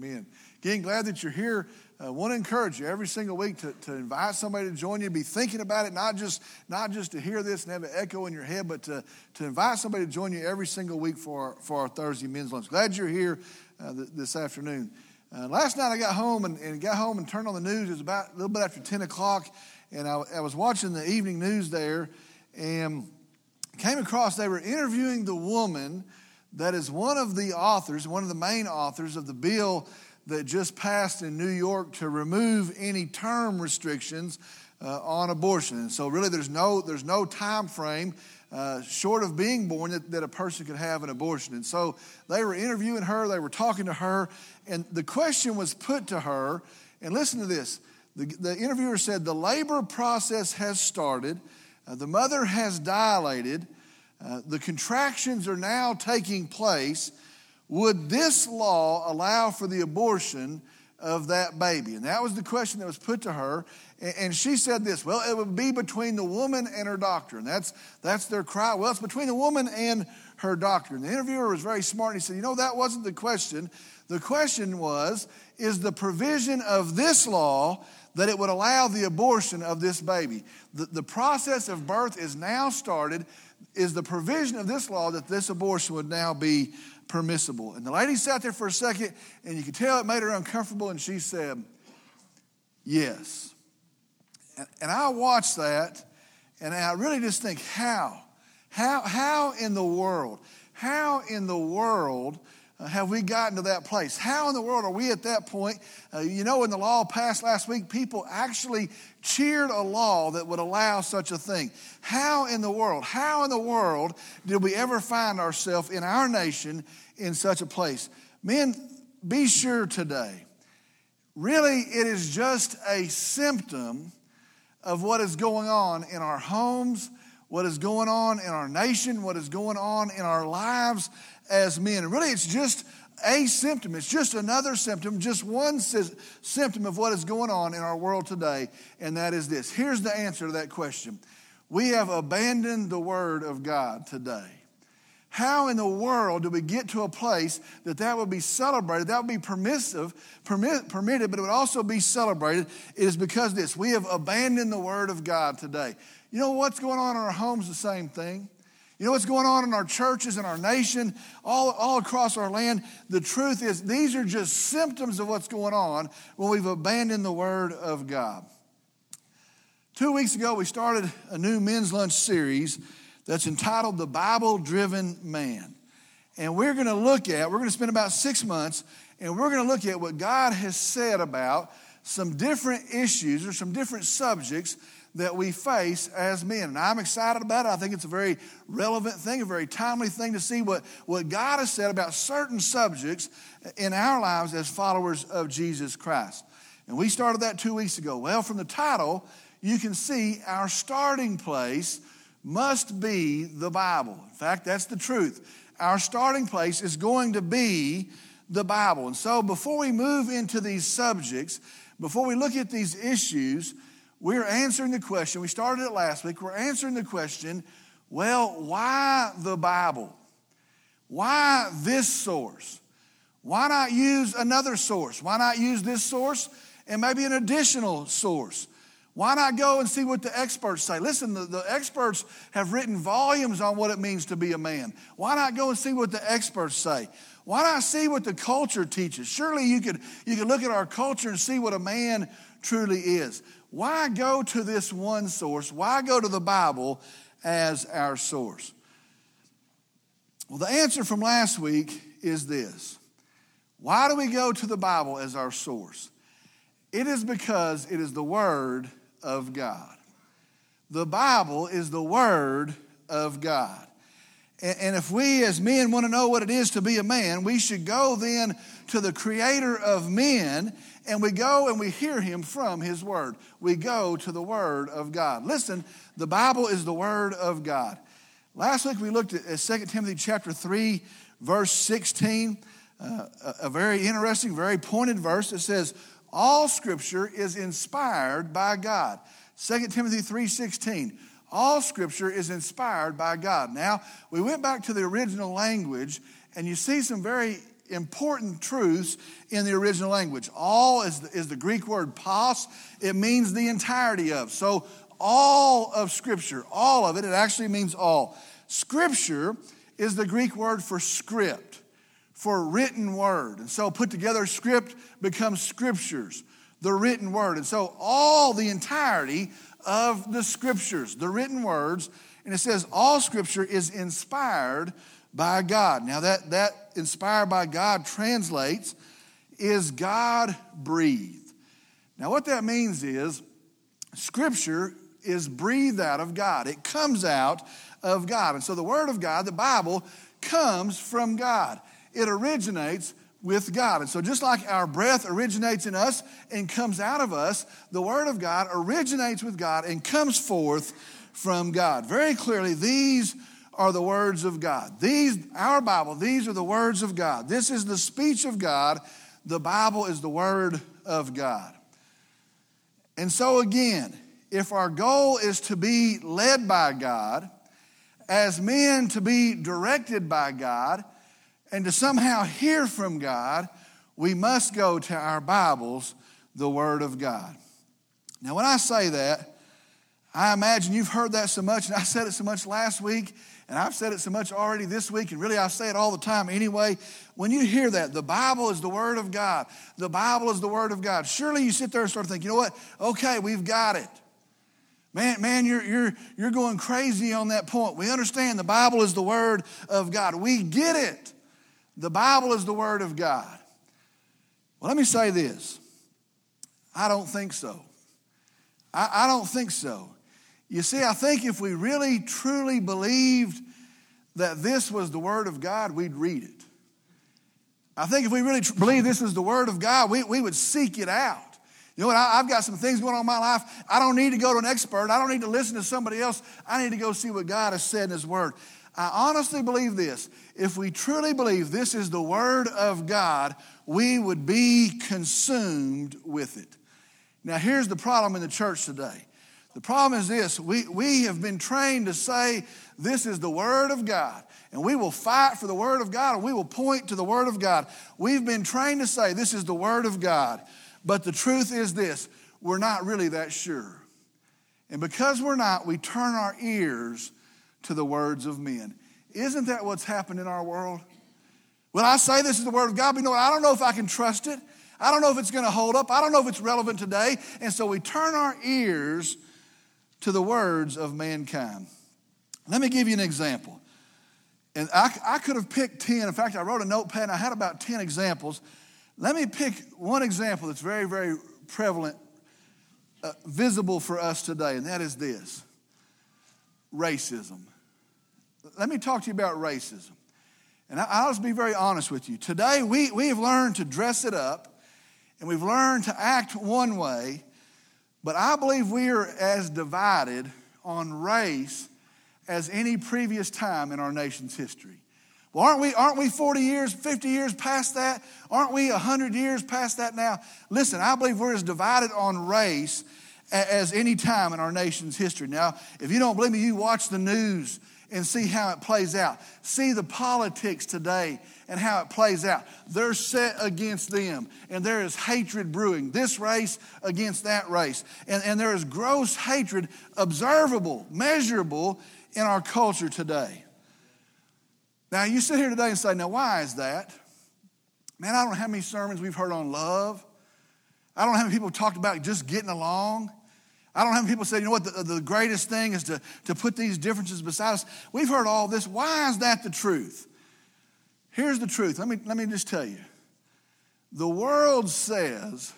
Amen. Again, glad that you're here. I uh, want to encourage you every single week to, to invite somebody to join you, be thinking about it, not just, not just to hear this and have an echo in your head, but to, to invite somebody to join you every single week for our, for our Thursday men's lunch. Glad you're here uh, th- this afternoon. Uh, last night I got home and, and, got home and turned on the news. It was about a little bit after 10 o'clock, and I, I was watching the evening news there and came across they were interviewing the woman that is one of the authors, one of the main authors of the bill that just passed in New York to remove any term restrictions uh, on abortion. And so, really, there's no, there's no time frame uh, short of being born that, that a person could have an abortion. And so, they were interviewing her, they were talking to her, and the question was put to her. And listen to this the, the interviewer said, The labor process has started, uh, the mother has dilated, uh, the contractions are now taking place. Would this law allow for the abortion of that baby? And that was the question that was put to her. And she said this well, it would be between the woman and her doctor. And that's, that's their cry. Well, it's between the woman and her doctor. And the interviewer was very smart. And He said, You know, that wasn't the question. The question was, Is the provision of this law that it would allow the abortion of this baby? The, the process of birth is now started. Is the provision of this law that this abortion would now be permissible. And the lady sat there for a second, and you could tell it made her uncomfortable, and she said, Yes. And, and I watched that, and I really just think, how? How, how in the world? How in the world have we gotten to that place? How in the world are we at that point? Uh, you know, when the law passed last week, people actually cheered a law that would allow such a thing. How in the world, how in the world did we ever find ourselves in our nation in such a place? Men, be sure today, really, it is just a symptom of what is going on in our homes, what is going on in our nation, what is going on in our lives as men. And really, it's just a symptom. It's just another symptom, just one symptom of what is going on in our world today, and that is this. Here's the answer to that question We have abandoned the Word of God today. How in the world do we get to a place that that would be celebrated? That would be permissive, permit, permitted, but it would also be celebrated. It is because this we have abandoned the Word of God today. You know what's going on in our homes? The same thing. You know what's going on in our churches and our nation, all, all across our land? The truth is, these are just symptoms of what's going on when we've abandoned the Word of God. Two weeks ago, we started a new men's lunch series that's entitled The Bible Driven Man. And we're going to look at, we're going to spend about six months, and we're going to look at what God has said about some different issues or some different subjects that we face as men. And I'm excited about it. I think it's a very relevant thing, a very timely thing to see what, what God has said about certain subjects in our lives as followers of Jesus Christ. And we started that two weeks ago. Well, from the title, you can see our starting place must be the Bible. In fact, that's the truth. Our starting place is going to be the Bible. And so before we move into these subjects, before we look at these issues, we're answering the question. We started it last week. We're answering the question well, why the Bible? Why this source? Why not use another source? Why not use this source and maybe an additional source? Why not go and see what the experts say? Listen, the, the, experts have written volumes on what it means to be a man. Why not go and see what the experts say? Why not see what the culture teaches? Surely you could, you could look at our culture and see what a man truly is. Why go to this one source? Why go to the Bible as our source? Well, the answer from last week is this Why do we go to the Bible as our source? It is because it is the Word of God. The Bible is the Word of God. And if we as men want to know what it is to be a man, we should go then to the Creator of men and we go and we hear him from his word. We go to the word of God. Listen, the Bible is the word of God. Last week we looked at 2 Timothy chapter 3, verse 16, uh, a very interesting, very pointed verse that says, All scripture is inspired by God. 2 Timothy 3:16. All scripture is inspired by God. Now, we went back to the original language and you see some very important truths in the original language. All is the, is the Greek word pos, it means the entirety of. So, all of Scripture, all of it, it actually means all. Scripture is the Greek word for script, for written word. And so, put together, script becomes scriptures, the written word. And so, all the entirety of the Scriptures, the written words, and it says all Scripture is inspired by God. Now, that, that inspired by God translates is God breathed. Now, what that means is Scripture is breathed out of God, it comes out of God. And so, the Word of God, the Bible, comes from God, it originates with God. And so, just like our breath originates in us and comes out of us, the Word of God originates with God and comes forth from God. Very clearly, these are the words of God. These, our Bible, these are the words of God. This is the speech of God. The Bible is the Word of God. And so, again, if our goal is to be led by God, as men to be directed by God, and to somehow hear from God, we must go to our Bibles, the Word of God. Now, when I say that, I imagine you've heard that so much, and I said it so much last week, and I've said it so much already this week, and really I say it all the time anyway. When you hear that, the Bible is the Word of God. The Bible is the Word of God. Surely you sit there and start to think, you know what? Okay, we've got it. Man, man, you're, you're, you're going crazy on that point. We understand the Bible is the Word of God. We get it. The Bible is the Word of God. Well, let me say this I don't think so. I, I don't think so. You see, I think if we really truly believed that this was the Word of God, we'd read it. I think if we really tr- believe this is the Word of God, we, we would seek it out. You know what? I, have got some things going on in my life. I don't need to go to an expert. I don't need to listen to somebody else. I need to go see what God has said in His Word. I honestly believe this. If we truly believe this is the Word of God, we would be consumed with it. Now, here's the problem in the church today the problem is this we, we have been trained to say this is the Word of God, and we will fight for the Word of God, and we will point to the Word of God. We've been trained to say this is the Word of God, but the truth is this we're not really that sure. And because we're not, we turn our ears to the words of men. Isn't that what's happened in our world? When I say this is the Word of God, but you know what? I don't know if I can trust it. I don't know if it's going to hold up. I don't know if it's relevant today. And so we turn our ears to the words of mankind. Let me give you an example. And I, I could have picked 10. In fact, I wrote a notepad and I had about 10 examples. Let me pick one example that's very, very prevalent, uh, visible for us today, and that is this racism. Let me talk to you about racism. And I'll just be very honest with you. Today, we, we have learned to dress it up and we've learned to act one way but I believe we are as divided on race as any previous time in our nation's history. Well, aren't we, aren't we 40 years, 50 years past that? Aren't we 100 years past that now? Listen, I believe we're as divided on race as any time in our nation's history. Now, if you don't believe me, you watch the news and see how it plays out. See the politics today and how it plays out. They're set against them, and there is hatred brewing, this race against that race. And, and there is gross hatred observable, measurable in our culture today. Now, you sit here today and say, now, why is that? Man, I don't know how many sermons we've heard on love. I don't know how many people talked about just getting along. I don't have people say, you know what, the, the greatest thing is to, to put these differences beside us. We've heard all this. Why is that the truth? Here's the truth. Let me, let me just tell you. The world says,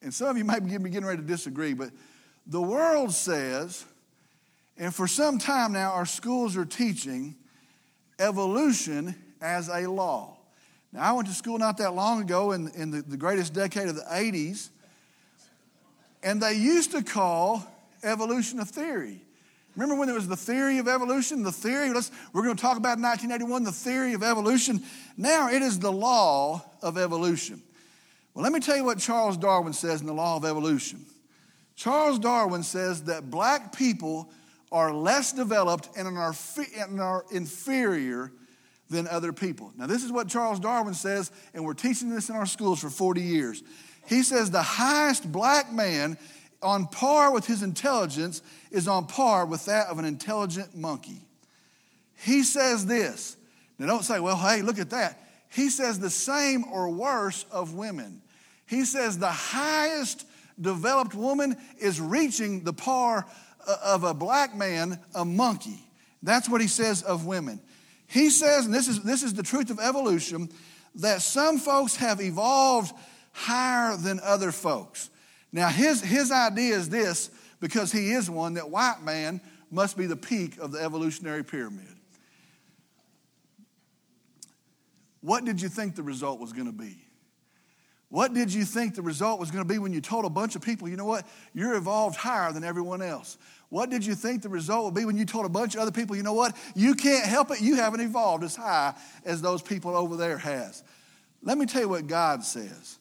and some of you might be getting ready to disagree, but the world says, and for some time now, our schools are teaching evolution as a law. Now, I went to school not that long ago in, in the, the greatest decade of the 80s, and they used to call evolution a theory. Remember when there was the theory of evolution? The theory, let's, we're going to talk about 1981, the theory of evolution. Now it is the law of evolution. Well, let me tell you what Charles Darwin says in the law of evolution. Charles Darwin says that black people are less developed and are, inferior than other people. Now, this is what Charles Darwin says, and we're teaching this in our schools for 40 years. He says the highest black man on par with his intelligence is on par with that of an intelligent monkey. He says this. Now, don't say, well, hey, look at that. He says the same or worse of women. He says the highest developed woman is reaching the par uh, of a black man, a monkey. That's what he says of women. He says, and this is, this is the truth of evolution, that some folks have evolved higher than other folks. Now, his, his idea is this because he is one that white man must be the peak of the evolutionary pyramid. What did you think the result was going to be? What did you think the result was going to be when you told a bunch of people, you know what, you're evolved higher than everyone else? What did you think the result would be when you told a bunch of other people, you know what, you can't help it, you haven't evolved as high as those people over there has? Let me tell you what God says.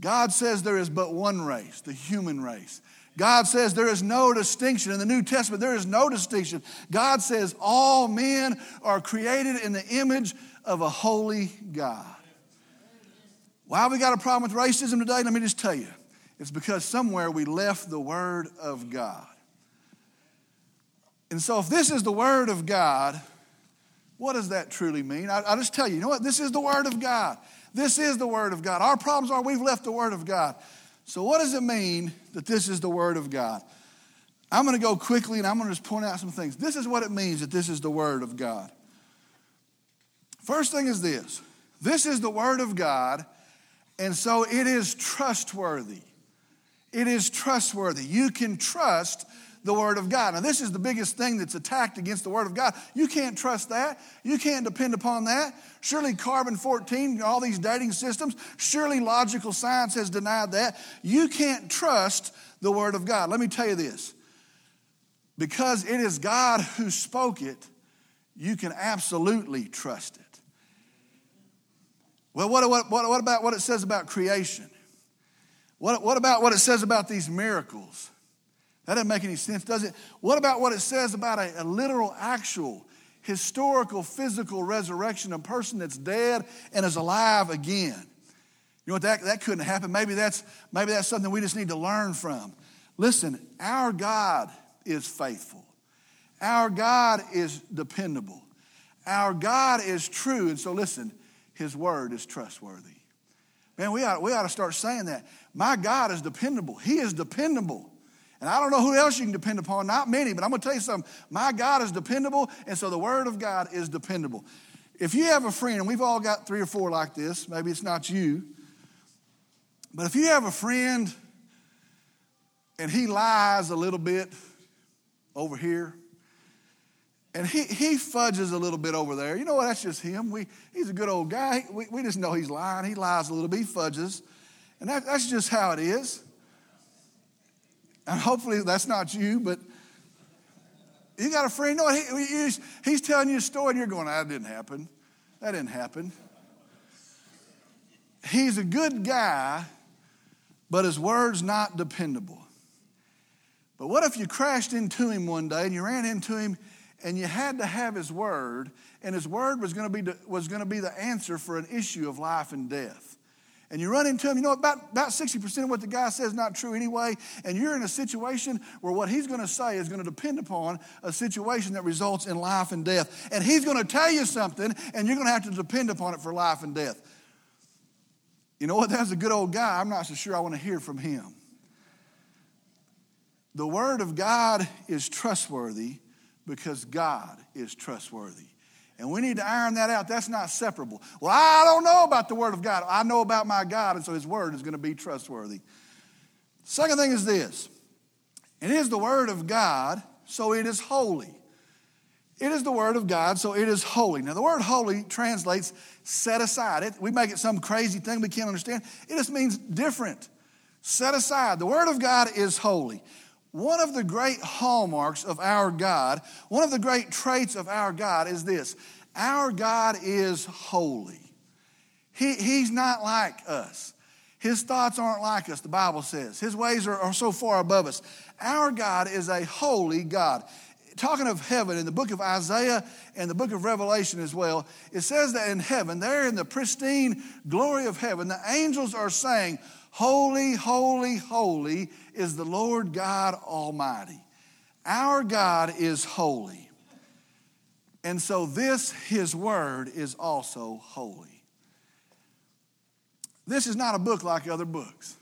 God says there is but one race, the human race. God says there is no distinction. In the New Testament, there is no distinction. God says all men are created in the image of a holy God. Why have we got a problem with racism today? Let me just tell you. It's because somewhere we left the Word of God. And so, if this is the Word of God, what does that truly mean? I, will just tell you, you know what? This is the Word of God. This is the Word of God. Our problems are we've left the Word of God. So, what does it mean that this is the Word of God? I'm going to go quickly and I'm going to just point out some things. This is what it means that this is the Word of God. First thing is this this is the Word of God, and so it is trustworthy. It is trustworthy. You can trust the Word of God. Now, this is the biggest thing that's attacked against the Word of God. You can't trust that. You can't depend upon that. Surely, carbon 14, all these dating systems, surely logical science has denied that. You can't trust the Word of God. Let me tell you this because it is God who spoke it, you can absolutely trust it. Well, what, what, what, about what it says about creation? What, what about what it says about these miracles? That doesn't make any sense, does it? What about what it says about a, a literal, actual, historical, physical resurrection, a person that's dead and is alive again? You know what? That, that couldn't happen. Maybe that's, maybe that's something we just need to learn from. Listen, our God is faithful. Our God is dependable. Our God is true. And so, listen, his word is trustworthy. Man, we ought, we ought to start saying that. My God is dependable. He is dependable. And I don't know who else you can depend upon, not many, but I'm going to tell you something. My God is dependable, and so the Word of God is dependable. If you have a friend, and we've all got three or four like this, maybe it's not you, but if you have a friend and he lies a little bit over here, and he, he fudges a little bit over there. You know what? That's just him. We, he's a good old guy. We, we just know he's lying. He lies a little bit, he fudges. And that, that's just how it is. And hopefully that's not you, but you got a friend. No, he, he's, telling you a story, and you're going, that didn't happen. That didn't happen. He's a good guy, but his word's not dependable. But what if you crashed into him one day and you ran into him and you had to have his word, and his word was going to be was going to be the answer for an issue of life and death. And you run into him, you know, about, about 60% of what the guy says is not true anyway, and you're in a situation where what he's going to say is going to depend upon a situation that results in life and death. And he's going to tell you something, and you're going to have to depend upon it for life and death. You know what? That's a good old guy. I'm not so sure I want to hear from him. The Word of God is trustworthy because God is trustworthy. And we need to iron that out. That's not separable. Well, I don't know about the Word of God. I know about my God, and so His Word is going to be trustworthy. Second thing is this it is the Word of God, so it is holy. It is the Word of God, so it is holy. Now, the word holy translates set aside. It, we make it some crazy thing we can't understand. It just means different. Set aside. The Word of God is holy. One of the great hallmarks of our God, one of the great traits of our God is this our God is holy. He, he's not like us. His thoughts aren't like us, the Bible says. His ways are, are so far above us. Our God is a holy God. talking of heaven in the book of Isaiah and the book of Revelation as well, it says that in heaven, there in the pristine glory of heaven, the angels are saying, Holy, holy, holy is the Lord God Almighty. Our God is holy. And so, this, His Word, is also holy. This is not a book like other books.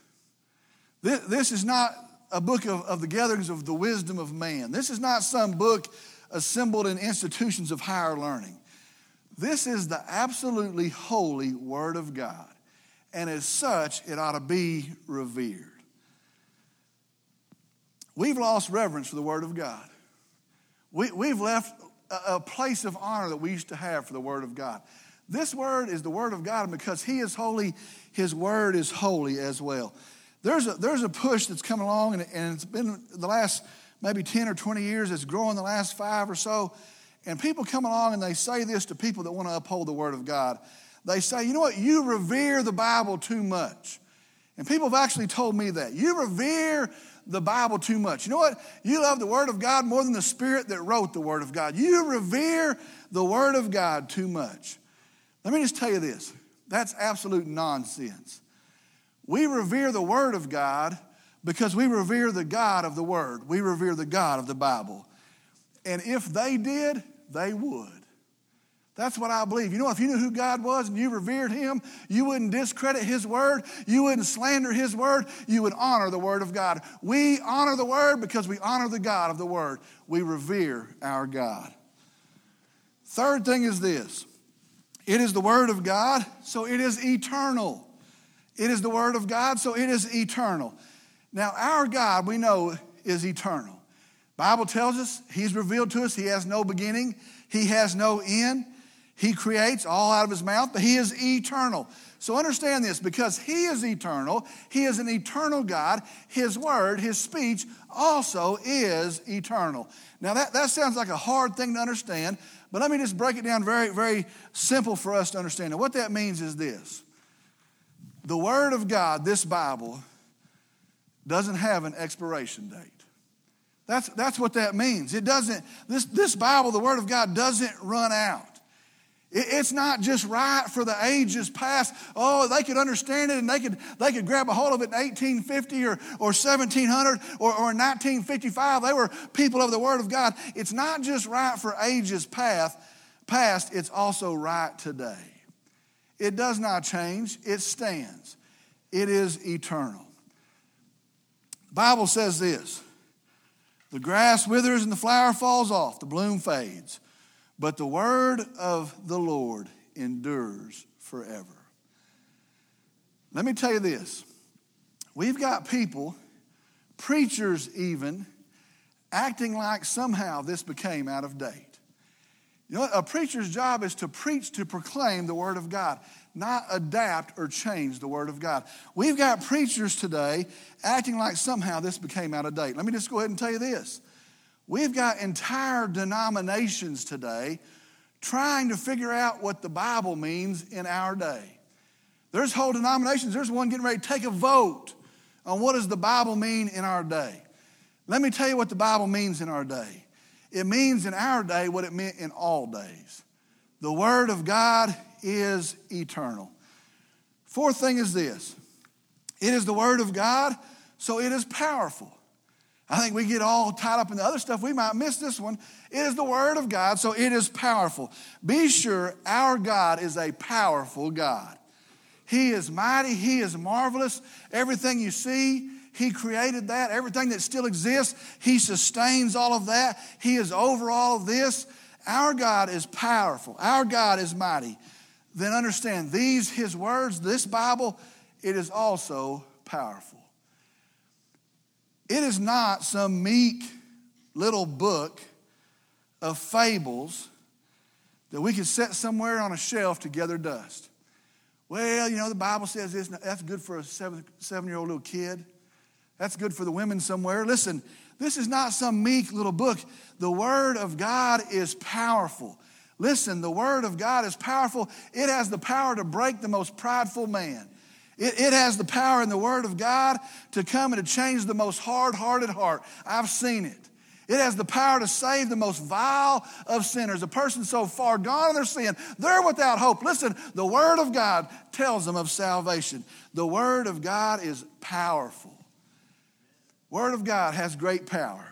This, this is not a book of, of the gatherings of the wisdom of man. This is not some book assembled in institutions of higher learning. This is the absolutely holy Word of God. And as such, it ought to be revered. We've lost reverence for the Word of God. We, we've left a, a place of honor that we used to have for the Word of God. This Word is the Word of God, and because He is holy, His Word is holy as well. There's a, there's a push that's come along, and, and it's been the last maybe 10 or 20 years, it's grown the last five or so. And people come along and they say this to people that want to uphold the Word of God. They say, you know what, you revere the Bible too much. And people have actually told me that. You revere the Bible too much. You know what? You love the Word of God more than the Spirit that wrote the Word of God. You revere the Word of God too much. Let me just tell you this that's absolute nonsense. We revere the Word of God because we revere the God of the Word. We revere the God of the Bible. And if they did, they would. That's what I believe. You know, if you knew who God was and you revered Him, you wouldn't discredit His Word, you wouldn't slander His Word, you would honor the Word of God. We honor the Word because we honor the God of the Word. We revere our God. Third thing is this it is the Word of God, so it is eternal. It is the Word of God, so it is eternal. Now, our God, we know, is eternal. Bible tells us He's revealed to us He has no beginning, He has no end. He creates all out of His mouth, but He is eternal. So understand this because He is eternal, He is an eternal God. His word, His speech also is eternal. Now, that, that sounds like a hard thing to understand, but let me just break it down very, very simple for us to understand. And what that means is this the Word of God, this Bible, doesn't have an expiration date. That's, that's what that means. It doesn't, this, this Bible, the Word of God, doesn't run out. It, it's not just right for the ages past. Oh, they could understand it and they could, they could grab a hold of it in 1850 or, or 1700 or, or 1955. They were people of the Word of God. It's not just right for ages past, past it's also right today. It does not change, it stands. It is eternal. The Bible says this the grass withers and the flower falls off, the bloom fades, but the word of the Lord endures forever. Let me tell you this we've got people, preachers even, acting like somehow this became out of date. You know, a preacher's job is to preach, to proclaim the Word of God, not adapt or change the Word of God. We've got preachers today acting like somehow this became out of date. Let me just go ahead and tell you this. We've got entire denominations today trying to figure out what the Bible means in our day. There's whole denominations, there's one getting ready to take a vote on what does the Bible mean in our day. Let me tell you what the Bible means in our day. It means in our day what it meant in all days. The Word of God is eternal. Fourth thing is this it is the Word of God, so it is powerful. I think we get all tied up in the other stuff. We might miss this one. It is the Word of God, so it is powerful. Be sure our God is a powerful God. He is mighty, He is marvelous. Everything you see, he created that. Everything that still exists, He sustains all of that. He is over all of this. Our God is powerful. Our God is mighty. Then understand these, His words, this Bible, it is also powerful. It is not some meek little book of fables that we can set somewhere on a shelf to gather dust. Well, you know, the Bible says this, that's good for a seven, seven year old little kid. That's good for the women somewhere. Listen, this is not some meek little book. The Word of God is powerful. Listen, the Word of God is powerful. It has the power to break the most prideful man. It, it has the power in the Word of God to come and to change the most hard hearted heart. I've seen it. It has the power to save the most vile of sinners, a person so far gone in their sin, they're without hope. Listen, the Word of God tells them of salvation. The Word of God is powerful. Word of God has great power.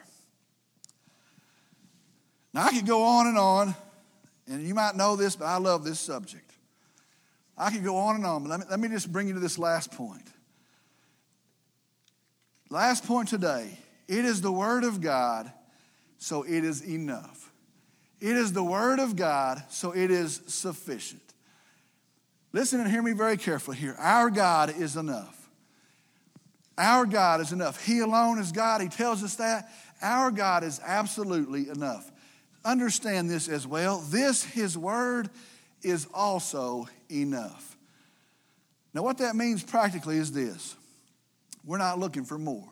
Now, I could go on and on, and you might know this, but I love this subject. I could go on and on, but let me, let me just bring you to this last point. Last point today it is the Word of God so it is enough. It is the Word of God, so it is sufficient. Listen and hear me very carefully here. Our God is enough. Our God is enough. He alone is God. He tells us that. Our God is absolutely enough. Understand this as well. This, His Word, is also enough. Now, what that means practically is this we're not looking for more.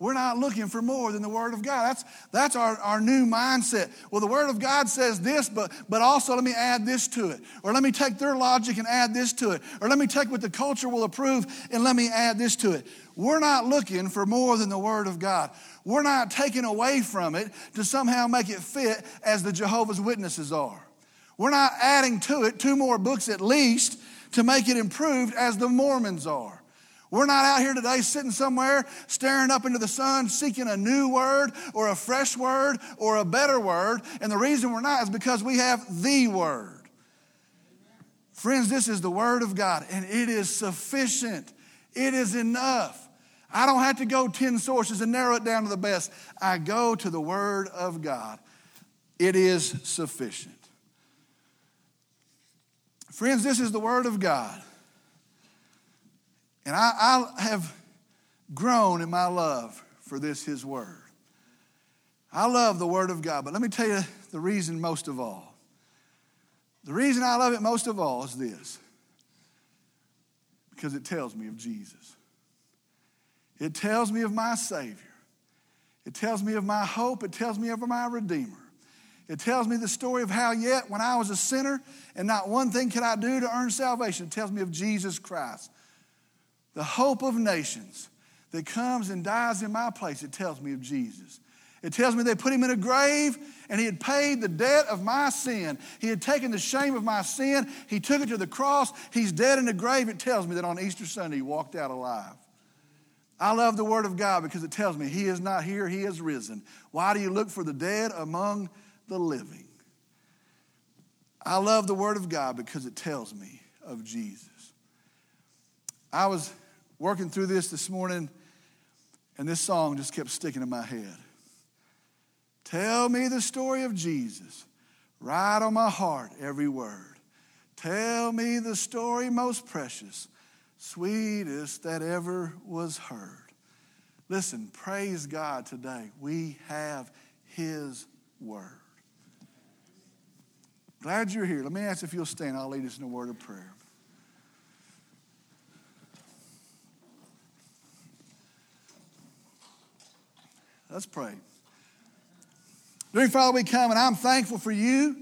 We're not looking for more than the Word of God. That's, that's our, our new mindset. Well, the Word of God says this, but, but also let me add this to it. Or let me take their logic and add this to it. Or let me take what the culture will approve and let me add this to it. We're not looking for more than the Word of God. We're not taking away from it to somehow make it fit as the Jehovah's Witnesses are. We're not adding to it two more books at least to make it improved as the Mormons are. We're not out here today sitting somewhere staring up into the sun seeking a new word or a fresh word or a better word. And the reason we're not is because we have the word. Friends, this is the word of God and it is sufficient. It is enough. I don't have to go 10 sources and narrow it down to the best. I go to the word of God. It is sufficient. Friends, this is the word of God. And I, I have grown in my love for this, His Word. I love the Word of God, but let me tell you the reason most of all. The reason I love it most of all is this because it tells me of Jesus. It tells me of my Savior. It tells me of my hope. It tells me of my Redeemer. It tells me the story of how, yet, when I was a sinner and not one thing could I do to earn salvation, it tells me of Jesus Christ the hope of nations that comes and dies in my place, it tells me of Jesus. It tells me they put him in a grave and he had paid the debt of my sin. He had taken the shame of my sin. He took it to the cross. He's dead in the grave. It tells me that on Easter Sunday he walked out alive. I love the Word of God because it tells me he is not here, he is risen. Why do you look for the dead among the living? I love the Word of God because it tells me of Jesus. I was working through this this morning, and this song just kept sticking in my head. Tell me the story of Jesus, right on my heart every word. Tell me the story most precious, sweetest that ever was heard. Listen, praise God today. We have His Word. Glad you're here. Let me ask if you'll stand. I'll lead us in a word of prayer. Let's pray. Dear Father, we come and I'm thankful for you,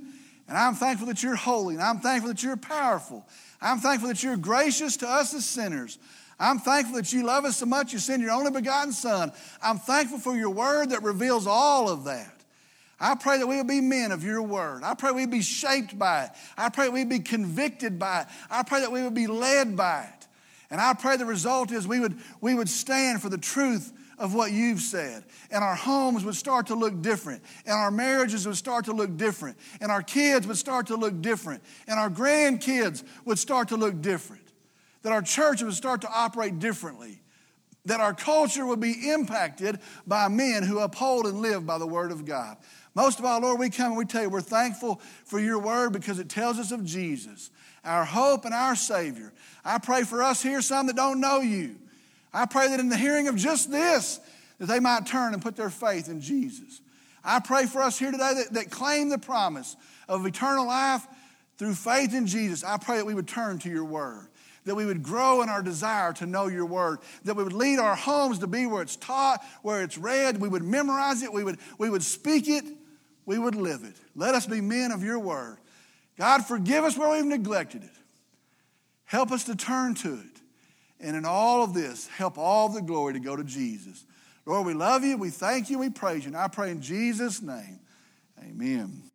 and I'm thankful that you're holy, and I'm thankful that you're powerful. I'm thankful that you're gracious to us as sinners. I'm thankful that you love us so much you send your only begotten Son. I'm thankful for your word that reveals all of that. I pray that we will be men of your word. I pray we'd be shaped by it. I pray we'd be convicted by it. I pray that we would be led by it. And I pray the result is we would, we would stand for the truth of what you've said. And our homes would start to look different. And our marriages would start to look different. And our kids would start to look different. And our grandkids would start to look different. That our church would start to operate differently. That our culture would be impacted by men who uphold and live by the Word of God. Most of all, Lord, we come and we tell you we're thankful for your Word because it tells us of Jesus, our hope and our Savior. I pray for us here, some that don't know you. I pray that in the hearing of just this, that they might turn and put their faith in Jesus. I pray for us here today that, that claim the promise of eternal life through faith in Jesus. I pray that we would turn to your word, that we would grow in our desire to know your word, that we would lead our homes to be where it's taught, where it's read, we would memorize it, we would, we would speak it, we would live it. Let us be men of your word. God, forgive us where we've neglected it. Help us to turn to it. And in all of this, help all the glory to go to Jesus. Lord, we love you, we thank you, we praise you. And I pray in Jesus' name, amen.